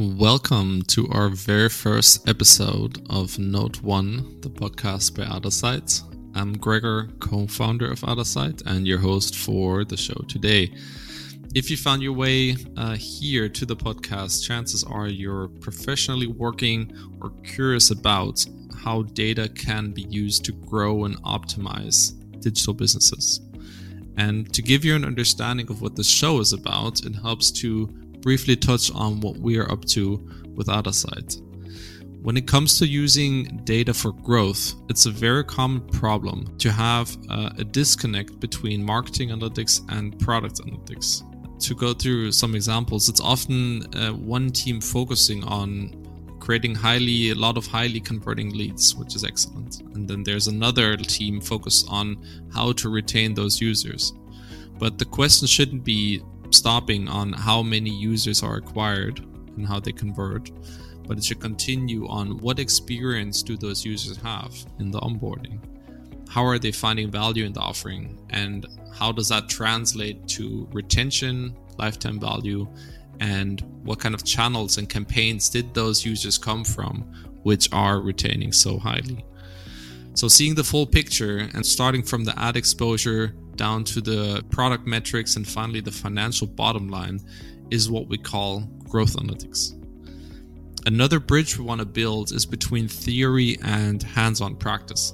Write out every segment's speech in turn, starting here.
Welcome to our very first episode of Note One, the podcast by Othersight. I'm Gregor, co founder of Othersight, and your host for the show today. If you found your way uh, here to the podcast, chances are you're professionally working or curious about how data can be used to grow and optimize digital businesses. And to give you an understanding of what the show is about, it helps to briefly touch on what we are up to with Othersight. When it comes to using data for growth, it's a very common problem to have uh, a disconnect between marketing analytics and product analytics. To go through some examples, it's often uh, one team focusing on creating highly a lot of highly converting leads, which is excellent. And then there's another team focused on how to retain those users. But the question shouldn't be stopping on how many users are acquired and how they convert, but it should continue on what experience do those users have in the onboarding? How are they finding value in the offering? And how does that translate to retention, lifetime value, and what kind of channels and campaigns did those users come from, which are retaining so highly? So, seeing the full picture and starting from the ad exposure down to the product metrics and finally the financial bottom line is what we call growth analytics. Another bridge we want to build is between theory and hands on practice.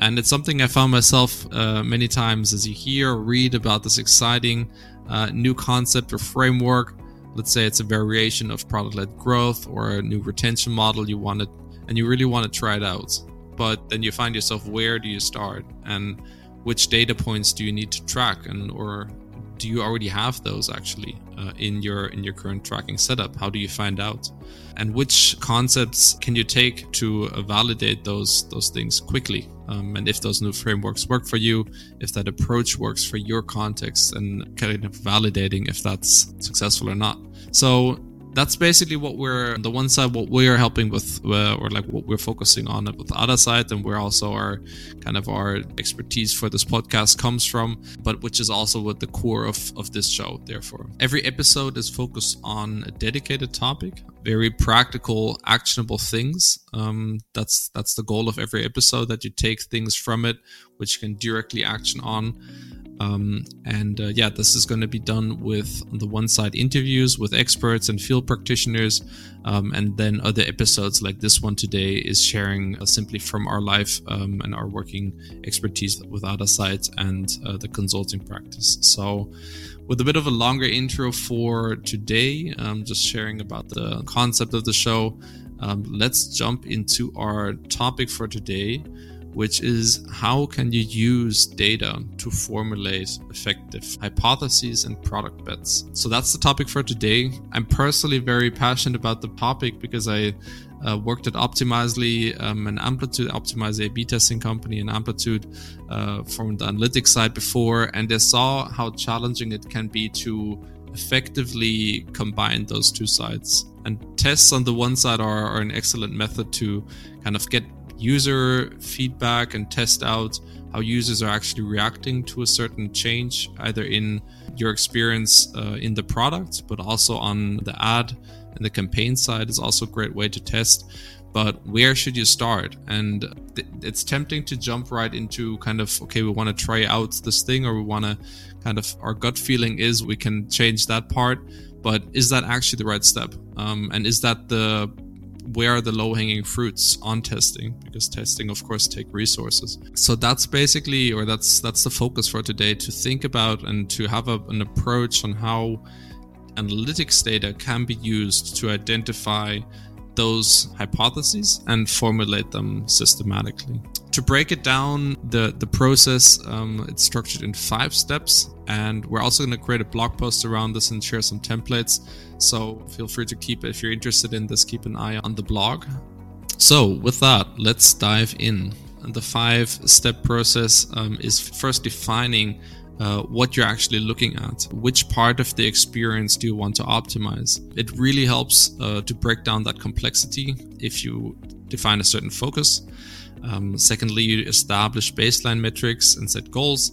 And it's something I found myself uh, many times as you hear or read about this exciting uh, new concept or framework. Let's say it's a variation of product led growth or a new retention model you want to, and you really want to try it out. But then you find yourself, where do you start? And which data points do you need to track and or do you already have those actually uh, in your in your current tracking setup? How do you find out? And which concepts can you take to uh, validate those those things quickly? Um, and if those new frameworks work for you if that approach works for your context and kind of validating if that's successful or not. So that's basically what we're on the one side what we are helping with uh, or like what we're focusing on with Othersight and where also our kind of our expertise for this podcast comes from but which is also what the core of of this show therefore. Every episode is focused on a dedicated topic very practical actionable things. Um, that's that's the goal of every episode that you take things from it which you can directly action on um, and uh, yeah, this is going to be done with on the one side interviews with experts and field practitioners, um, and then other episodes like this one today is sharing uh, simply from our life um, and our working expertise with Othersight and uh, the consulting practice. So, with a bit of a longer intro for today, um, just sharing about the concept of the show. Um, let's jump into our topic for today, which is how can you use data to formulate effective hypotheses and product bets. So that's the topic for today. I'm personally very passionate about the topic because I uh, worked at Optimizely, um, an Amplitude Optimize A/B testing company, and Amplitude uh, from the analytics side before, and I saw how challenging it can be to effectively combine those two sides. And tests on the one side are, are an excellent method to kind of get user feedback and test out how users are actually reacting to a certain change, either in your experience uh, in the product, but also on the ad and the campaign side is also a great way to test. But where should you start? And th- it's tempting to jump right into kind of, okay, we want to try out this thing, or we want to kind of, our gut feeling is we can change that part. But is that actually the right step? Um, and is that the where are the low hanging fruits on testing because testing of course take resources. So that's basically or that's that's the focus for today to think about and to have a, an approach on how analytics data can be used to identify those hypotheses and formulate them systematically. To break it down the the process um, it's structured in five steps and we're also going to create a blog post around this and share some templates. So feel free to keep if you're interested in this keep an eye on the blog. So with that let's dive in. And the five step process um, is first defining uh, what you're actually looking at. Which part of the experience do you want to optimize? It really helps uh, to break down that complexity if you define a certain focus. Um, secondly, you establish baseline metrics and set goals.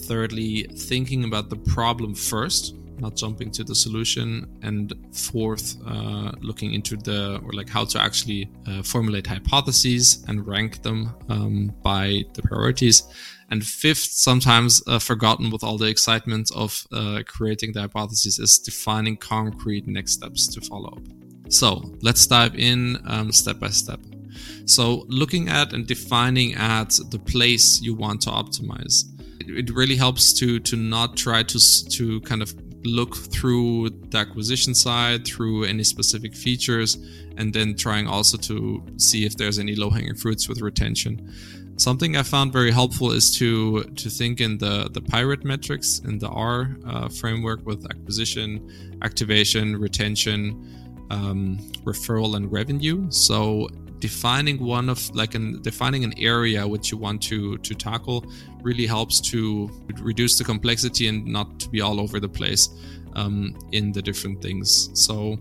Thirdly, thinking about the problem first not jumping to the solution. And fourth, uh, looking into the or like how to actually uh, formulate hypotheses and rank them um, by the priorities. And fifth, sometimes uh, forgotten with all the excitement of uh, creating the hypothesis, is defining concrete next steps to follow up. So let's dive in um, step by step. So looking at and defining at the place you want to optimize, it, it really helps to to not try to to kind of look through the acquisition side through any specific features and then trying also to see if there's any low-hanging fruits with retention something i found very helpful is to to think in the the pirate metrics in the r uh, framework with acquisition activation retention um, referral and revenue. So defining one of like an defining an area which you want to to tackle really helps to reduce the complexity and not to be all over the place um, in the different things. So,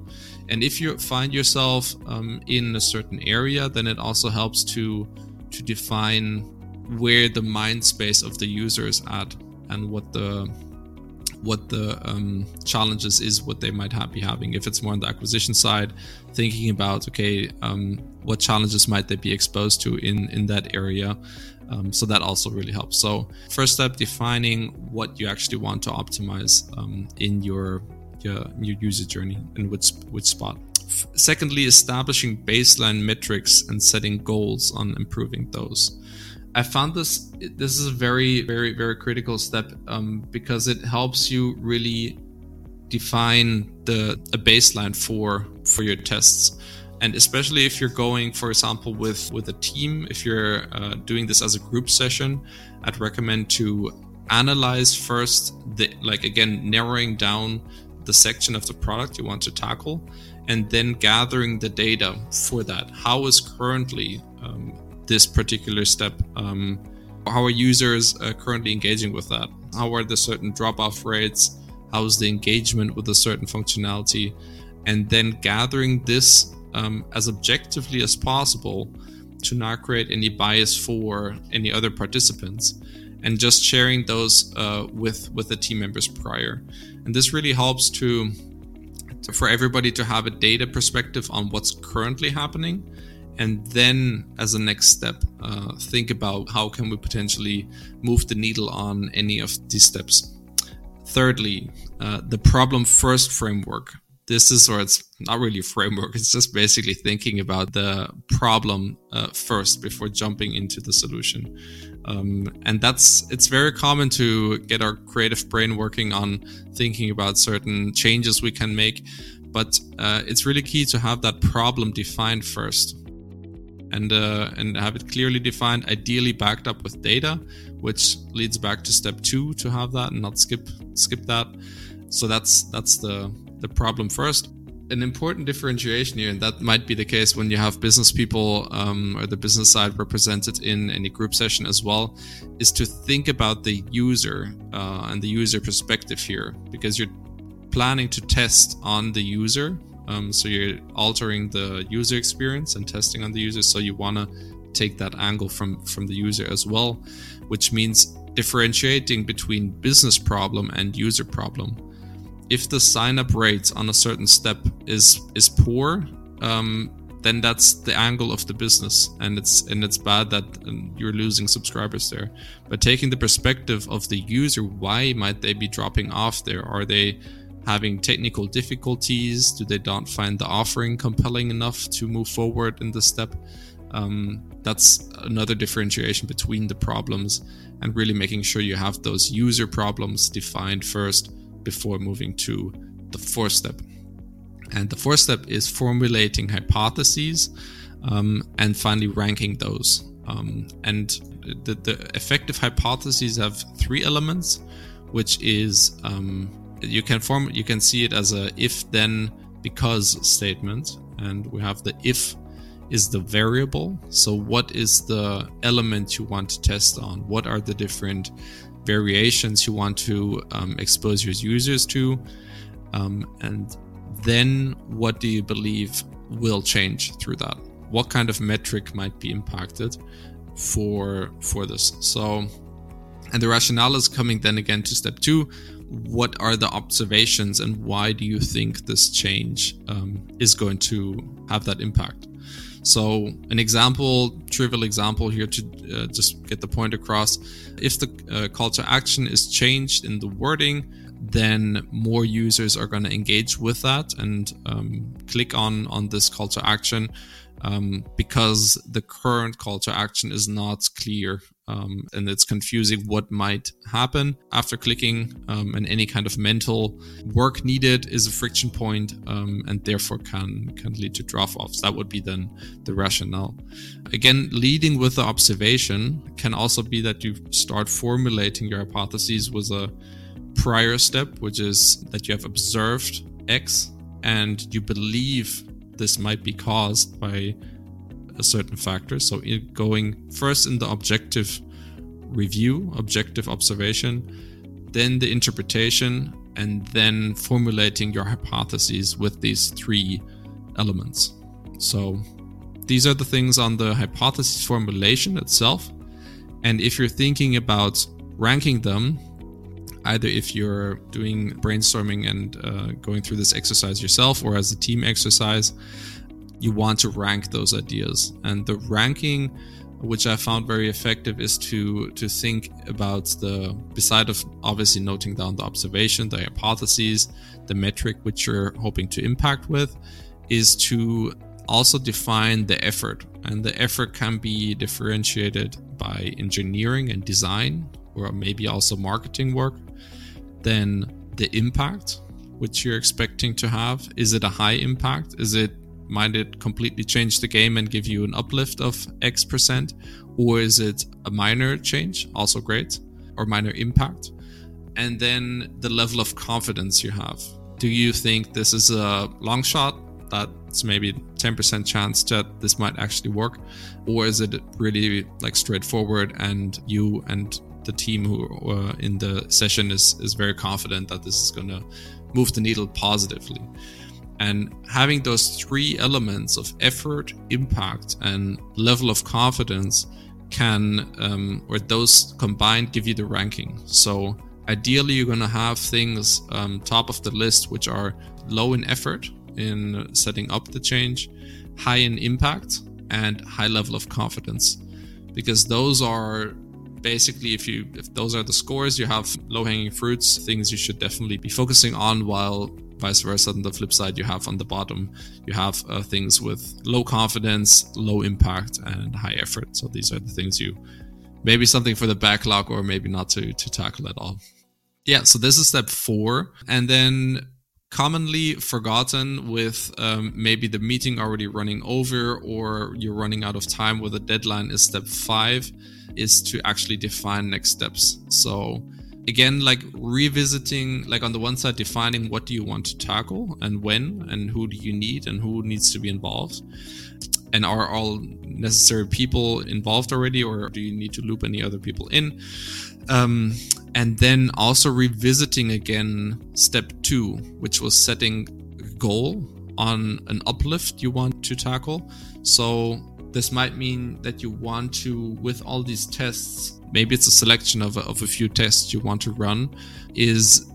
and if you find yourself um, in a certain area, then it also helps to to define where the mind space of the user is at and what the what the um, challenges is what they might have, be having. If it's more on the acquisition side thinking about okay um, what challenges might they be exposed to in in that area um, so that also really helps. So first step defining what you actually want to optimize um, in your your, your user journey and which which spot secondly establishing baseline metrics and setting goals on improving those. I found this this is a very very very critical step um, because it helps you really define the a baseline for for your tests. And especially if you're going for example with with a team if you're uh, doing this as a group session i'd recommend to analyze first the like again narrowing down the section of the product you want to tackle and then gathering the data for that how is currently um, this particular step. Um, how are users uh, currently engaging with that? How are the certain drop off rates? How's the engagement with a certain functionality? And then gathering this um, as objectively as possible to not create any bias for any other participants and just sharing those uh, with with the team members prior. And this really helps to for everybody to have a data perspective on what's currently happening and then as a next step uh, think about how can we potentially move the needle on any of these steps. Thirdly uh, the problem first framework. This is or it's not really a framework it's just basically thinking about the problem uh, first before jumping into the solution um, and that's it's very common to get our creative brain working on thinking about certain changes we can make but uh, it's really key to have that problem defined first and uh, and have it clearly defined, ideally backed up with data, which leads back to step two to have that and not skip skip that. So that's that's the the problem first. An important differentiation here, and that might be the case when you have business people um, or the business side represented in any group session as well, is to think about the user uh, and the user perspective here, because you're planning to test on the user um, so you're altering the user experience and testing on the user. So you want to take that angle from from the user as well, which means differentiating between business problem and user problem. If the sign up rate on a certain step is is poor, um, then that's the angle of the business, and it's and it's bad that um, you're losing subscribers there. But taking the perspective of the user, why might they be dropping off there? Are they having technical difficulties? Do they not find the offering compelling enough to move forward in this step? Um, that's another differentiation between the problems and really making sure you have those user problems defined first before moving to the fourth step. And the fourth step is formulating hypotheses um, and finally ranking those. Um, and the, the effective hypotheses have three elements, which is um, you can form you can see it as a if then because statement and we have the if is the variable so what is the element you want to test on what are the different variations you want to um, expose your users to. Um, and then what do you believe will change through that? What kind of metric might be impacted for for this? So and the rationale is coming then again to step two. What are the observations and why do you think this change um, is going to have that impact? So, an example, trivial example here to uh, just get the point across. If the uh, call to action is changed in the wording, then more users are going to engage with that and um, click on on this call to action um, because the current call to action is not clear um, and it's confusing what might happen. After clicking um, and any kind of mental work needed is a friction point, um, and therefore can can lead to drop-offs. That would be then the rationale. Again leading with the observation can also be that you start formulating your hypotheses with a prior step which is that you have observed x and you believe this might be caused by a certain factor. So going first in the objective review, objective observation, then the interpretation, and then formulating your hypotheses with these three elements. So these are the things on the hypothesis formulation itself. And if you're thinking about ranking them, either if you're doing brainstorming and uh, going through this exercise yourself or as a team exercise, you want to rank those ideas. And the ranking, which I found very effective, is to to think about the beside of obviously noting down the observation, the hypotheses, the metric which you're hoping to impact with, is to also define the effort. And the effort can be differentiated by engineering and design, or maybe also marketing work. Then the impact, which you're expecting to have. Is it a high impact? Is it might it completely change the game and give you an uplift of X percent? Or is it a minor change, also great, or minor impact? And then the level of confidence you have. Do you think this is a long shot? That's maybe 10% chance that this might actually work? Or is it really like straightforward and you and the team who uh, in the session is, is very confident that this is going to move the needle positively? And having those three elements of effort, impact, and level of confidence can, um, or those combined, give you the ranking. So ideally, you're going to have things um, top of the list which are low in effort in setting up the change, high in impact, and high level of confidence, because those are basically if you if those are the scores you have low hanging fruits things you should definitely be focusing on while vice versa on the flip side you have on the bottom you have uh, things with low confidence low impact and high effort. So these are the things you maybe something for the backlog or maybe not to to tackle at all. Yeah so this is step four. And then commonly forgotten with um, maybe the meeting already running over or you're running out of time with a deadline is step five is to actually define next steps. So again like revisiting like on the one side defining what do you want to tackle and when and who do you need and who needs to be involved. And are all necessary people involved already or do you need to loop any other people in? Um, and then also revisiting again step two which was setting a goal on an uplift you want to tackle. So this might mean that you want to with all these tests maybe it's a selection of a, of a few tests you want to run is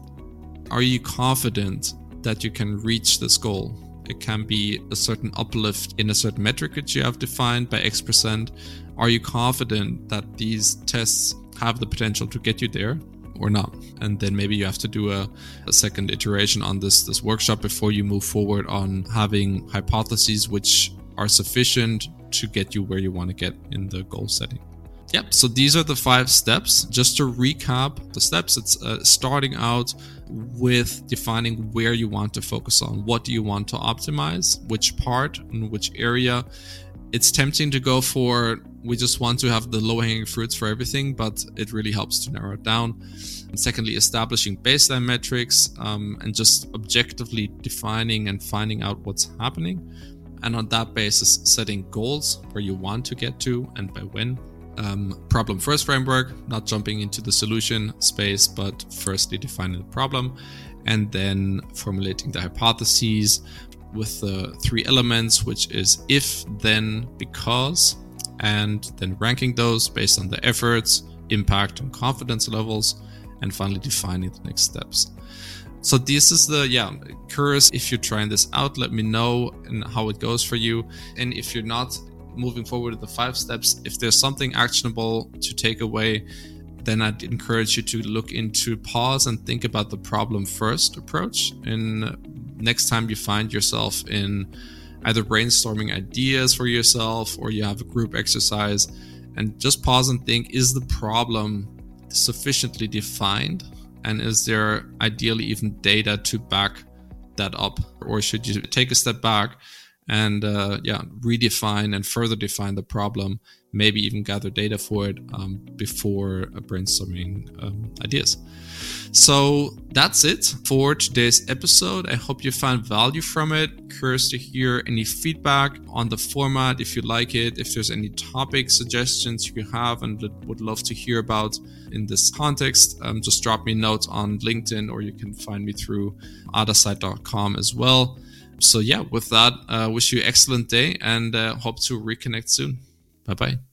are you confident that you can reach this goal? It can be a certain uplift in a certain metric which you have defined by x percent. Are you confident that these tests have the potential to get you there or not? And then maybe you have to do a, a, second iteration on this this workshop before you move forward on having hypotheses which are sufficient to get you where you want to get in the goal setting Yep, so these are the five steps. Just to recap the steps, it's uh, starting out with defining where you want to focus on. What do you want to optimize? Which part and which area? It's tempting to go for we just want to have the low hanging fruits for everything, but it really helps to narrow it down. And secondly, establishing baseline metrics um, and just objectively defining and finding out what's happening. And on that basis, setting goals where you want to get to and by when um, problem first framework, not jumping into the solution space, but firstly defining the problem and then formulating the hypotheses with the three elements, which is if, then, because, and then ranking those based on the efforts, impact, and confidence levels. and finally defining the next steps. So this is the yeah curious if you're trying this out let me know and how it goes for you and if you're not moving forward with the five steps if there's something actionable to take away then I'd encourage you to look into pause and think about the problem first approach. And next time you find yourself in either brainstorming ideas for yourself or you have a group exercise, and just pause and think is the problem sufficiently defined? And is there ideally even data to back that up? Or should you take a step back and uh, yeah, redefine and further define the problem maybe even gather data for it um, before brainstorming um, ideas. So that's it for today's episode. I hope you found value from it. Curious to hear any feedback on the format if you like it, if there's any topic suggestions you have and would love to hear about in this context, um, just drop me a note on LinkedIn or you can find me through othersight.com as well. So, yeah, with that, uh, wish you excellent day and uh, hope to reconnect soon. Bye bye.